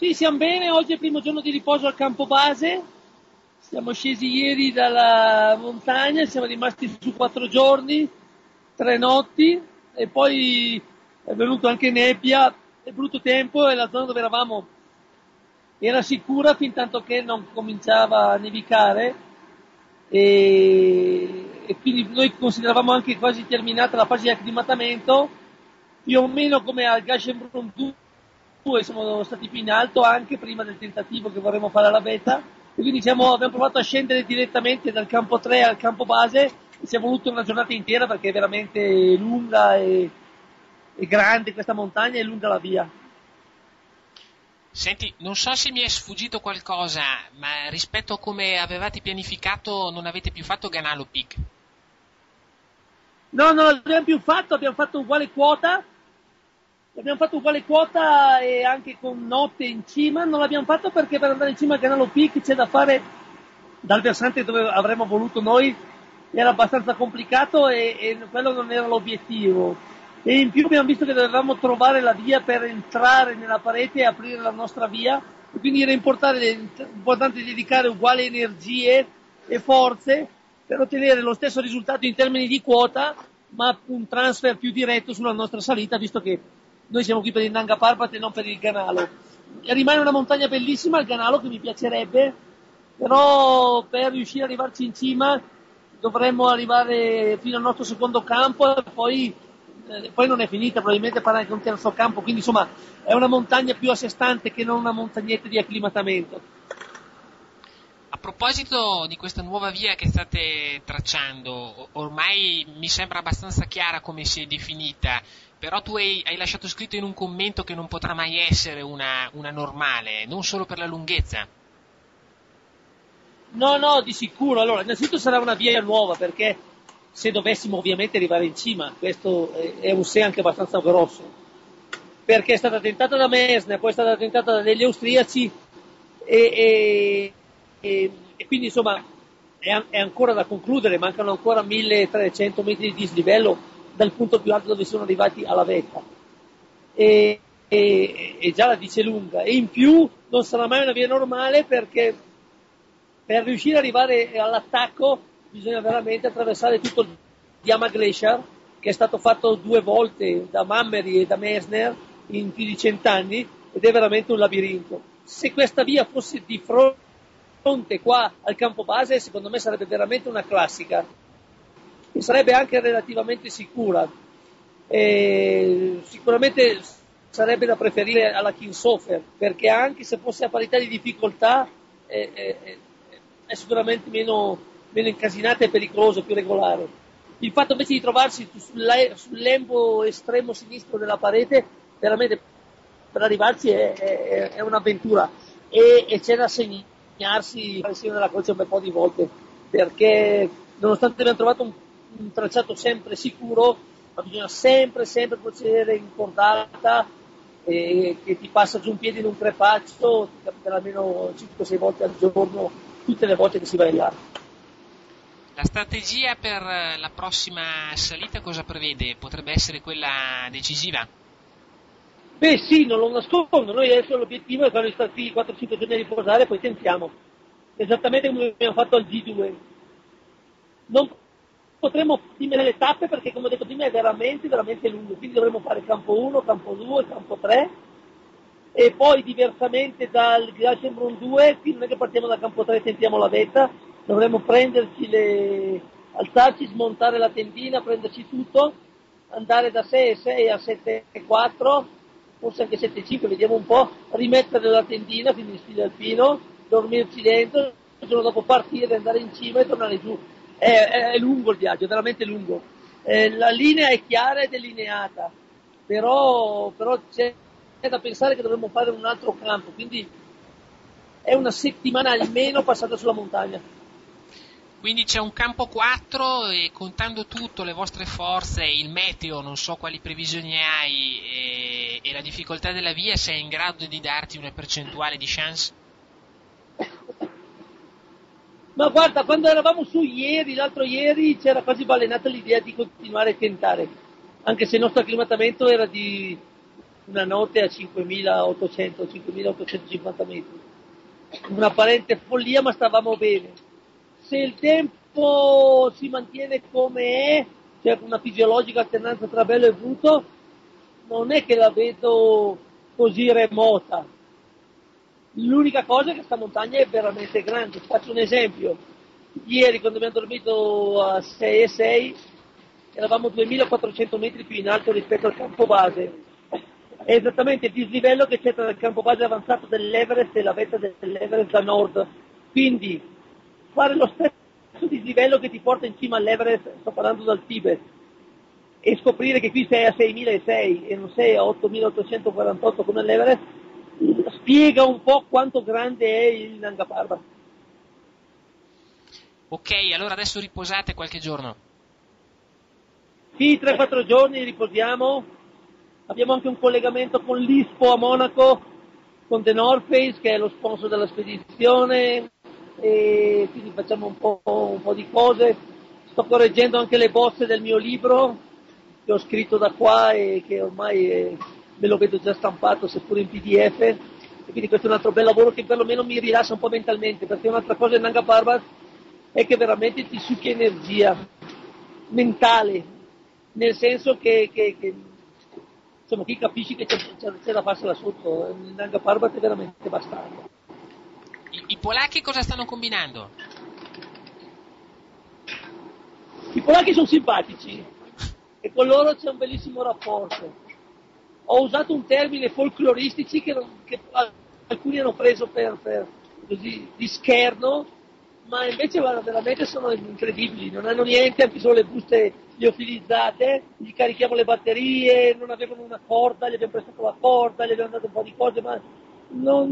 Sì, siamo bene, oggi è il primo giorno di riposo al campo base, siamo scesi ieri dalla montagna, siamo rimasti su quattro giorni, tre notti e poi è venuto anche nebbia, è brutto tempo e la zona dove eravamo era sicura fin tanto che non cominciava a nevicare. E, e quindi noi consideravamo anche quasi terminata la fase di acclimatamento, più o meno come al Gashenbrunn 2 e siamo stati più in alto anche prima del tentativo che vorremmo fare alla beta e quindi siamo, abbiamo provato a scendere direttamente dal campo 3 al campo base e ci è voluto una giornata intera perché è veramente lunga e, e grande questa montagna e lunga la via. Senti, non so se mi è sfuggito qualcosa, ma rispetto a come avevate pianificato non avete più fatto Ganalo Peak? No, non l'abbiamo più fatto, abbiamo fatto uguale quota, abbiamo fatto uguale quota e anche con notte in cima, non l'abbiamo fatto perché per andare in cima al Ganalo Peak c'è da fare dal versante dove avremmo voluto noi, era abbastanza complicato e, e quello non era l'obiettivo. E in più abbiamo visto che dovevamo trovare la via per entrare nella parete e aprire la nostra via. E quindi era importante, importante dedicare uguali energie e forze per ottenere lo stesso risultato in termini di quota ma un transfer più diretto sulla nostra salita visto che noi siamo qui per il Nanga Parbat e non per il Ganalo. Rimane una montagna bellissima il Ganalo che mi piacerebbe. Però per riuscire ad arrivarci in cima dovremmo arrivare fino al nostro secondo campo e poi eh, poi non è finita, probabilmente farà anche un terzo campo, quindi insomma è una montagna più a sé stante che non una montagnetta di acclimatamento. A proposito di questa nuova via che state tracciando, ormai mi sembra abbastanza chiara come si è definita, però tu hai, hai lasciato scritto in un commento che non potrà mai essere una, una normale, non solo per la lunghezza. No, no, di sicuro. Allora, innanzitutto sarà una via nuova perché se dovessimo ovviamente arrivare in cima, questo è un se anche abbastanza grosso, perché è stata tentata da Mesner, poi è stata tentata da degli austriaci e, e, e, e quindi insomma è, è, ancora da concludere, mancano ancora 1300 metri di dislivello dal punto più alto dove sono arrivati alla vetta. E, e, già la dice lunga e in più non sarà mai una via normale perché per riuscire ad arrivare all'attacco bisogna veramente attraversare tutto il Diama Glacier che è stato fatto due volte da Mammeri e da Messner in più di cent'anni ed è veramente un labirinto. Se questa via fosse di fronte qua al campo base, secondo me sarebbe veramente una classica e sarebbe anche relativamente sicura. E sicuramente sarebbe da preferire alla Kingsofer perché anche se fosse a parità di difficoltà è, è, è sicuramente meno, meno incasinata e pericolosa, più regolare. Il fatto invece di trovarsi sul lembo estremo sinistro della parete, veramente per arrivarci è, è, un'avventura e, e, c'è da segnarsi il segno della croce un bel po' di volte perché nonostante abbiamo trovato un, un tracciato sempre sicuro, ma bisogna sempre, sempre procedere in cordata e che ti passa giù un piede in un crepaccio, ti capita almeno 5-6 volte al giorno, tutte le volte che si va in là. La strategia per la prossima salita cosa prevede? Potrebbe essere quella decisiva? Beh sì, non lo nascondo, noi adesso l'obiettivo è fare stati 4-5 giorni a riposare e poi tentiamo, esattamente come abbiamo fatto al G2. Non potremo dimmere le tappe perché come ho detto prima è veramente, veramente lungo, quindi dovremo fare campo 1, campo 2, campo 3 e poi diversamente dal Grashenbrunn 2, qui non è che partiamo dal campo 3 e tentiamo la vetta, dovremmo prenderci le, alzarci, smontare la tendina, prenderci tutto, andare da 6,6 a 7,4, forse anche 7,5, vediamo un po', rimettere la tendina, quindi in stile alpino, dormirci dentro, il giorno dopo partire, andare in cima e tornare giù. È, è, lungo il viaggio, è veramente lungo. Eh, la linea è chiara e delineata, però, però c'è da pensare che dovremmo fare un altro campo, quindi è una settimana almeno passata sulla montagna. Quindi c'è un campo 4 e contando tutto, le vostre forze, il meteo, non so quali previsioni hai e, e la difficoltà della via, sei in grado di darti una percentuale di chance? Ma guarda, quando eravamo su ieri, l'altro ieri, c'era quasi balenata l'idea di continuare a tentare, anche se il nostro acclimatamento era di una notte a 5.800-5.850 metri. Un'apparente follia, ma stavamo bene. Se il tempo si mantiene come è, cioè una fisiologica alternanza tra bello e brutto, non è che la vedo così remota. L'unica cosa è che questa montagna è veramente grande. Faccio un esempio. Ieri quando abbiamo dormito a 6 e 6 eravamo 2400 metri più in alto rispetto al campo base. È esattamente il dislivello che c'è tra il campo base avanzato dell'Everest e la vetta dell'Everest da nord. Quindi fare lo stesso dislivello che ti porta in cima all'Everest, sto parlando dal Tibet, e scoprire che qui sei a 6.006 e non sei a 8.848 come l'Everest, spiega un po' quanto grande è il Nanga Parbat. Ok, allora adesso riposate qualche giorno. Sì, 3-4 giorni riposiamo. Abbiamo anche un collegamento con l'ISPO a Monaco, con The North Face che è lo sponsor della spedizione e quindi facciamo un po', un po' di cose. Sto correggendo anche le bozze del mio libro che ho scritto da qua e che ormai è, me lo vedo già stampato seppur in PDF e quindi questo è un altro bel lavoro che perlomeno mi rilassa un po' mentalmente perché un'altra cosa in Nanga Parbat è che veramente ti succhia energia mentale nel senso che, che, che insomma, chi capisci che c'è, c'è da farsela sotto, il Nanga Parbat è veramente bastardo. I, I polacchi cosa stanno combinando? I polacchi sono simpatici e con loro c'è un bellissimo rapporto. Ho usato un termine folcloristici che, che alcuni hanno preso per, per così, di scherno, ma invece veramente sono incredibili, non hanno niente, anche solo le buste liofilizzate, gli carichiamo le batterie, non avevano una corda, gli abbiamo prestato la corda, gli abbiamo dato un po' di cose, ma non,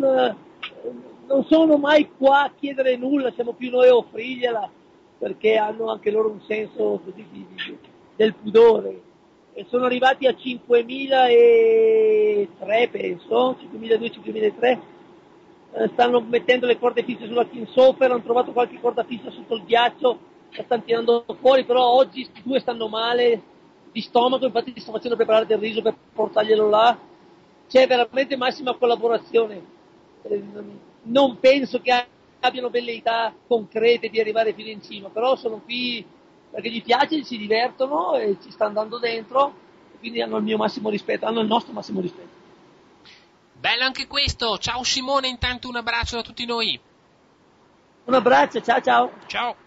non sono mai qua a chiedere nulla, siamo più noi a offrirgliela, perché hanno anche loro un senso così di, di, del pudore. E sono arrivati a 5.003 penso, 5.002-5.003 eh, stanno mettendo le corde fisse sulla Kinsofer, hanno trovato qualche corda fissa sotto il ghiaccio, la stanno tirando fuori, però oggi due stanno male di stomaco, infatti ti sto facendo preparare del riso per portarglielo là. C'è veramente massima collaborazione. Eh, non penso che abbiano velleità concrete di arrivare fino in cima, però sono qui perché gli piace, si divertono e ci stanno andando dentro, quindi hanno il mio massimo rispetto, hanno il nostro massimo rispetto. Bello anche questo. Ciao Simone, intanto un abbraccio da tutti noi. Un abbraccio, ciao ciao. Ciao.